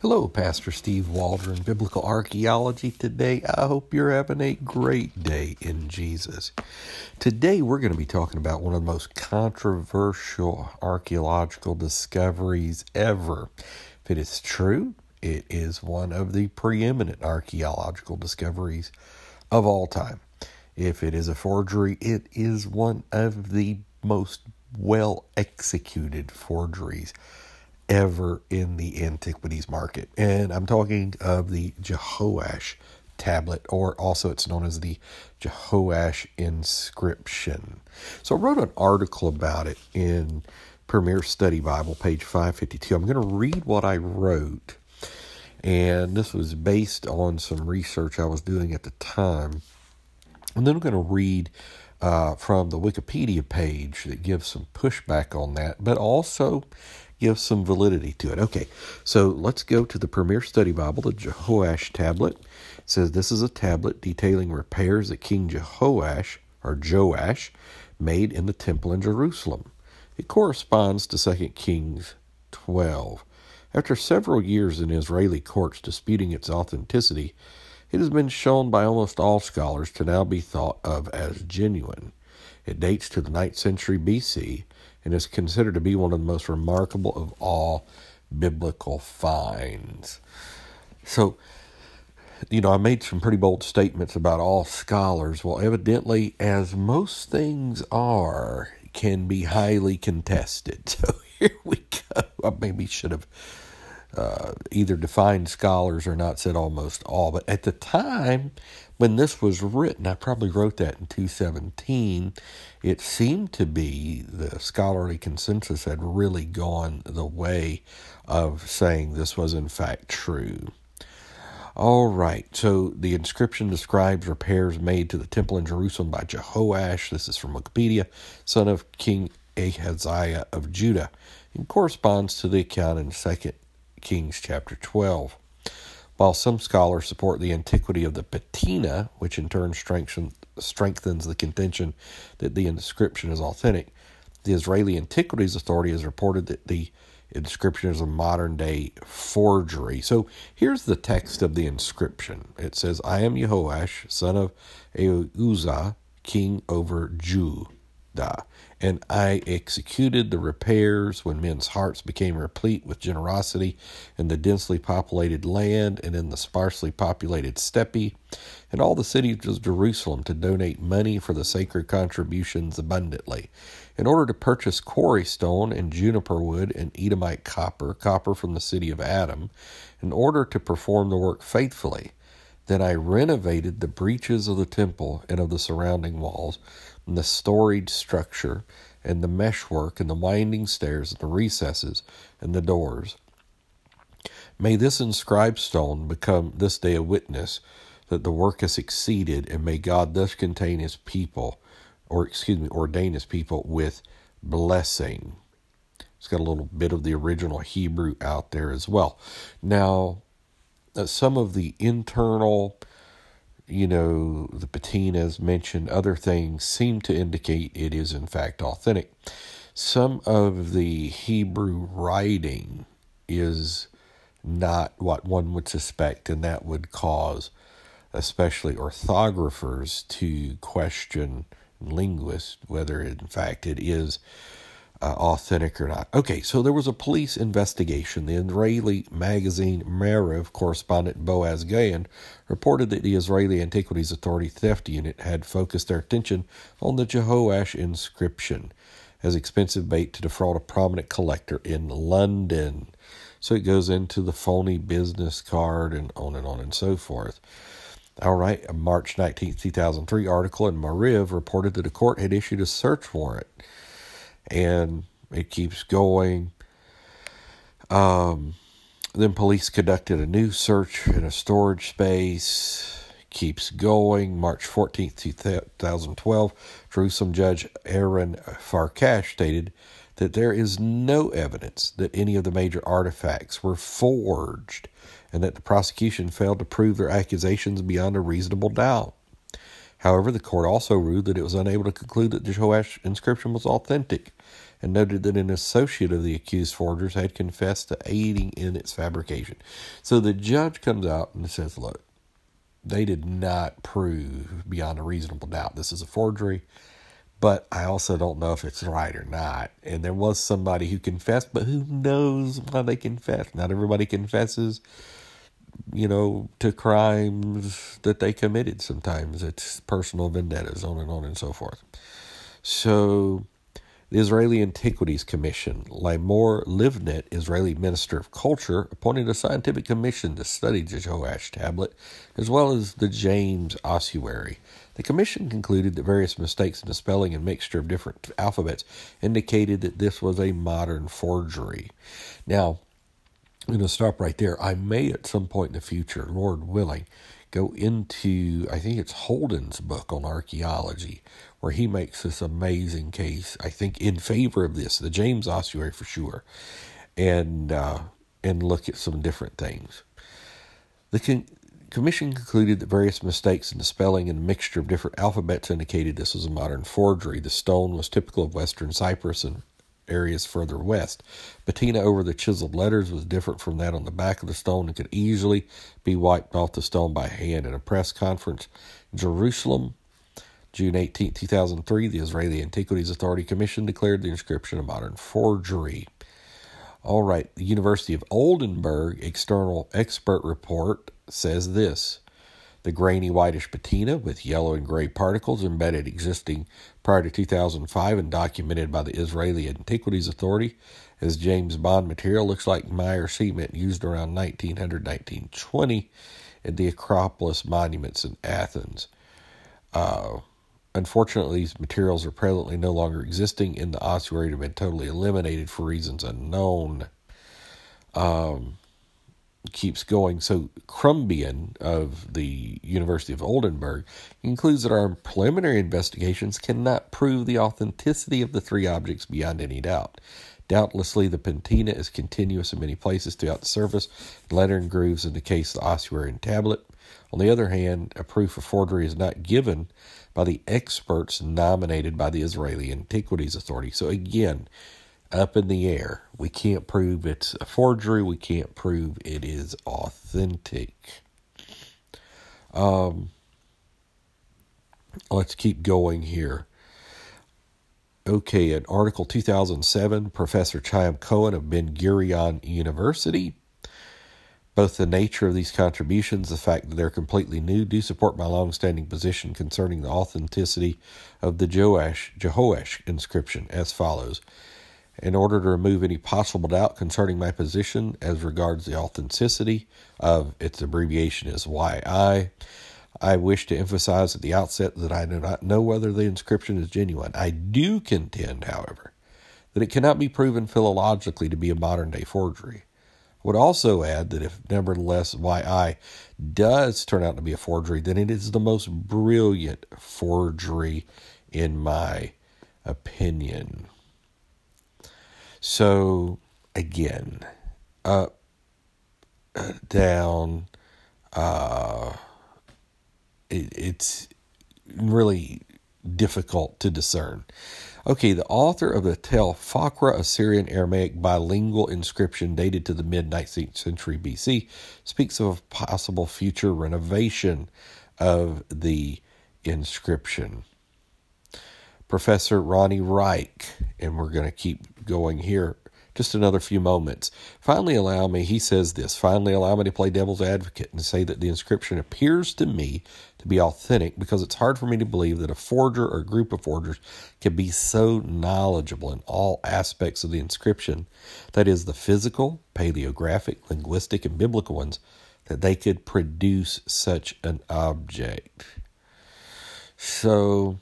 Hello, Pastor Steve Waldron, Biblical Archaeology. Today, I hope you're having a great day in Jesus. Today, we're going to be talking about one of the most controversial archaeological discoveries ever. If it is true, it is one of the preeminent archaeological discoveries of all time. If it is a forgery, it is one of the most well executed forgeries ever in the antiquities market. And I'm talking of the Jehoash tablet, or also it's known as the Jehoash inscription. So I wrote an article about it in Premier Study Bible, page 552. I'm going to read what I wrote. And this was based on some research I was doing at the time. And then I'm going to read uh, from the Wikipedia page that gives some pushback on that, but also give some validity to it. Okay, so let's go to the Premier Study Bible, the Jehoash tablet. It says this is a tablet detailing repairs that King Jehoash or Joash made in the temple in Jerusalem. It corresponds to 2 Kings 12. After several years in Israeli courts disputing its authenticity, it has been shown by almost all scholars to now be thought of as genuine. It dates to the 9th century BC and is considered to be one of the most remarkable of all biblical finds. So, you know, I made some pretty bold statements about all scholars. Well, evidently, as most things are, can be highly contested. So here we go. I maybe should have uh, either defined scholars or not said almost all. But at the time when this was written, I probably wrote that in 217, it seemed to be the scholarly consensus had really gone the way of saying this was in fact true. All right, so the inscription describes repairs made to the temple in Jerusalem by Jehoash. This is from Wikipedia, son of King Ahaziah of Judah, and corresponds to the account in 2 Kings chapter 12. While some scholars support the antiquity of the patina, which in turn strengthens the contention that the inscription is authentic, the Israeli Antiquities Authority has reported that the inscription is a modern day forgery. So here's the text of the inscription it says, I am Jehoash, son of Ahuzah, king over Judah and I executed the repairs when men's hearts became replete with generosity in the densely populated land and in the sparsely populated steppe, and all the cities of Jerusalem to donate money for the sacred contributions abundantly, in order to purchase quarry stone and juniper wood and Edomite copper, copper from the city of Adam, in order to perform the work faithfully. Then I renovated the breaches of the temple and of the surrounding walls, and the storied structure, and the meshwork, and the winding stairs, and the recesses, and the doors. May this inscribed stone become this day a witness that the work has succeeded, and may God thus contain his people, or excuse me, ordain his people with blessing. It's got a little bit of the original Hebrew out there as well. Now, uh, some of the internal, you know, the patinas mentioned, other things seem to indicate it is in fact authentic. Some of the Hebrew writing is not what one would suspect, and that would cause especially orthographers to question linguists whether in fact it is uh, authentic or not. Okay, so there was a police investigation. The Israeli magazine Maariv correspondent Boaz Gaon reported that the Israeli Antiquities Authority theft unit had focused their attention on the Jehoash inscription as expensive bait to defraud a prominent collector in London. So it goes into the phony business card and on and on and so forth. All right, a March 19, 2003 article in Maariv reported that a court had issued a search warrant and it keeps going. Um, then police conducted a new search in a storage space. Keeps going. March 14th, 2012, Jerusalem Judge Aaron Farkash stated that there is no evidence that any of the major artifacts were forged and that the prosecution failed to prove their accusations beyond a reasonable doubt. However, the court also ruled that it was unable to conclude that the Jehoash inscription was authentic and noted that an associate of the accused forgers had confessed to aiding in its fabrication. So the judge comes out and says, Look, they did not prove beyond a reasonable doubt this is a forgery, but I also don't know if it's right or not. And there was somebody who confessed, but who knows why they confessed? Not everybody confesses you know, to crimes that they committed sometimes. It's personal vendettas, on and on and so forth. So, the Israeli Antiquities Commission, Limor Livnat, Israeli Minister of Culture, appointed a scientific commission to study the Joash tablet, as well as the James ossuary. The commission concluded that various mistakes in the spelling and mixture of different alphabets indicated that this was a modern forgery. Now, I'm going to stop right there. I may at some point in the future, Lord willing, go into, I think it's Holden's book on archaeology, where he makes this amazing case, I think, in favor of this, the James ossuary for sure, and, uh, and look at some different things. The con- commission concluded that various mistakes in the spelling and a mixture of different alphabets indicated this was a modern forgery. The stone was typical of western Cyprus and areas further west. Patina over the chiseled letters was different from that on the back of the stone and could easily be wiped off the stone by hand. In a press conference Jerusalem, June 18, 2003, the Israeli Antiquities Authority Commission declared the inscription a modern forgery. All right, the University of Oldenburg external expert report says this the grainy whitish patina with yellow and gray particles embedded existing prior to 2005 and documented by the Israeli Antiquities Authority as James Bond material looks like Meyer cement used around 1900 1920 at the Acropolis monuments in Athens. Uh, unfortunately, these materials are presently no longer existing in the ossuary and have been totally eliminated for reasons unknown. Um, keeps going. So Krumbein of the University of Oldenburg concludes that our preliminary investigations cannot prove the authenticity of the three objects beyond any doubt. Doubtlessly, the patina is continuous in many places throughout the surface, lettering grooves in the case of the ossuary and tablet. On the other hand, a proof of forgery is not given by the experts nominated by the Israeli Antiquities Authority. So again, up in the air. We can't prove it's a forgery. We can't prove it is authentic. Um, let's keep going here. Okay, in Article 2007, Professor Chaim Cohen of Ben Gurion University. Both the nature of these contributions, the fact that they're completely new, do support my long-standing position concerning the authenticity of the Joash, Jehoash inscription as follows in order to remove any possible doubt concerning my position as regards the authenticity of its abbreviation is YI. I wish to emphasize at the outset that I do not know whether the inscription is genuine. I do contend, however, that it cannot be proven philologically to be a modern day forgery. I would also add that if nevertheless YI does turn out to be a forgery, then it is the most brilliant forgery in my opinion. So again, up, down, uh, it, it's really difficult to discern. Okay, the author of the Tel Fakhra Assyrian Aramaic bilingual inscription dated to the mid 19th century BC speaks of a possible future renovation of the inscription. Professor Ronnie Reich, and we're going to keep going here just another few moments. Finally, allow me, he says this, finally, allow me to play devil's advocate and say that the inscription appears to me to be authentic because it's hard for me to believe that a forger or group of forgers can be so knowledgeable in all aspects of the inscription that is, the physical, paleographic, linguistic, and biblical ones that they could produce such an object. So,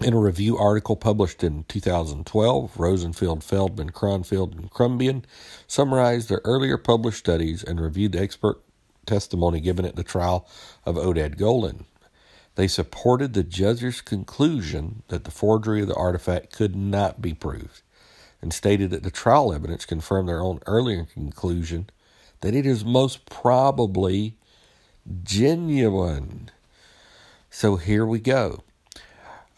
in a review article published in 2012, Rosenfeld, Feldman, Kronfeld, and Krumbein summarized their earlier published studies and reviewed the expert testimony given at the trial of Oded Golan. They supported the judge's conclusion that the forgery of the artifact could not be proved and stated that the trial evidence confirmed their own earlier conclusion that it is most probably genuine. So here we go.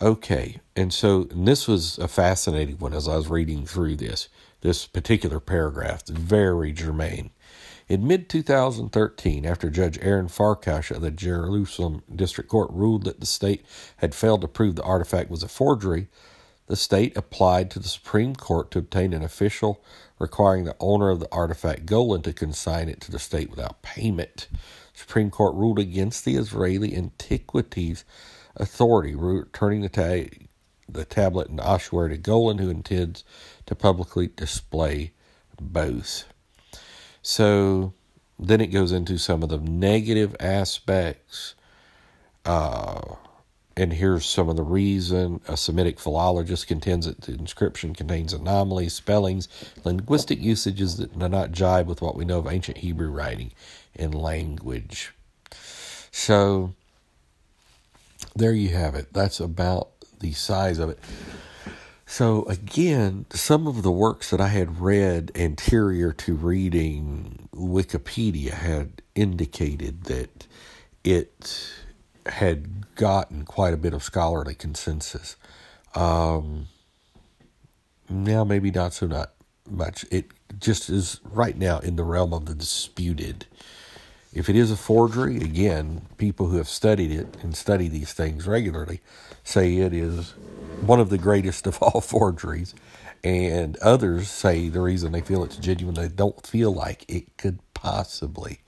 Okay, and so and this was a fascinating one as I was reading through this. This particular paragraph is very germane. In mid 2013, after Judge Aaron Farkash of the Jerusalem District Court ruled that the state had failed to prove the artifact was a forgery, the state applied to the Supreme Court to obtain an official requiring the owner of the artifact, Golan, to consign it to the state without payment. The Supreme Court ruled against the Israeli Antiquities authority, returning the, ta- the tablet and ossuary to Golan, who intends to publicly display both. So then it goes into some of the negative aspects. Uh, and here's some of the reason a Semitic philologist contends that the inscription contains anomalies, spellings, linguistic usages that do not jibe with what we know of ancient Hebrew writing and language. So there you have it. That's about the size of it. So, again, some of the works that I had read anterior to reading Wikipedia had indicated that it had gotten quite a bit of scholarly consensus. Um, now, maybe not so not much. It just is right now in the realm of the disputed. If it is a forgery, again, people who have studied it and study these things regularly say it is one of the greatest of all forgeries. And others say the reason they feel it's genuine, they don't feel like it could possibly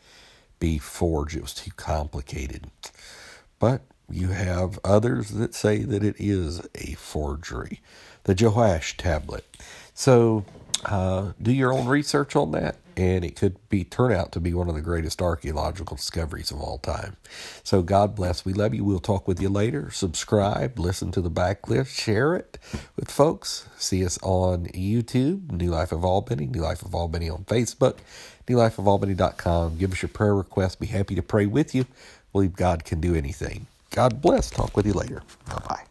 be forged. It was too complicated. But you have others that say that it is a forgery. The Joash tablet. So uh, do your own research on that, and it could be turn out to be one of the greatest archaeological discoveries of all time. So God bless. We love you. We'll talk with you later. Subscribe, listen to the backlist, share it with folks. See us on YouTube, New Life of Albany, New Life of Albany on Facebook, newlifeofalbany.com. Give us your prayer requests. Be happy to pray with you. Believe God can do anything. God bless. Talk with you later. Bye bye.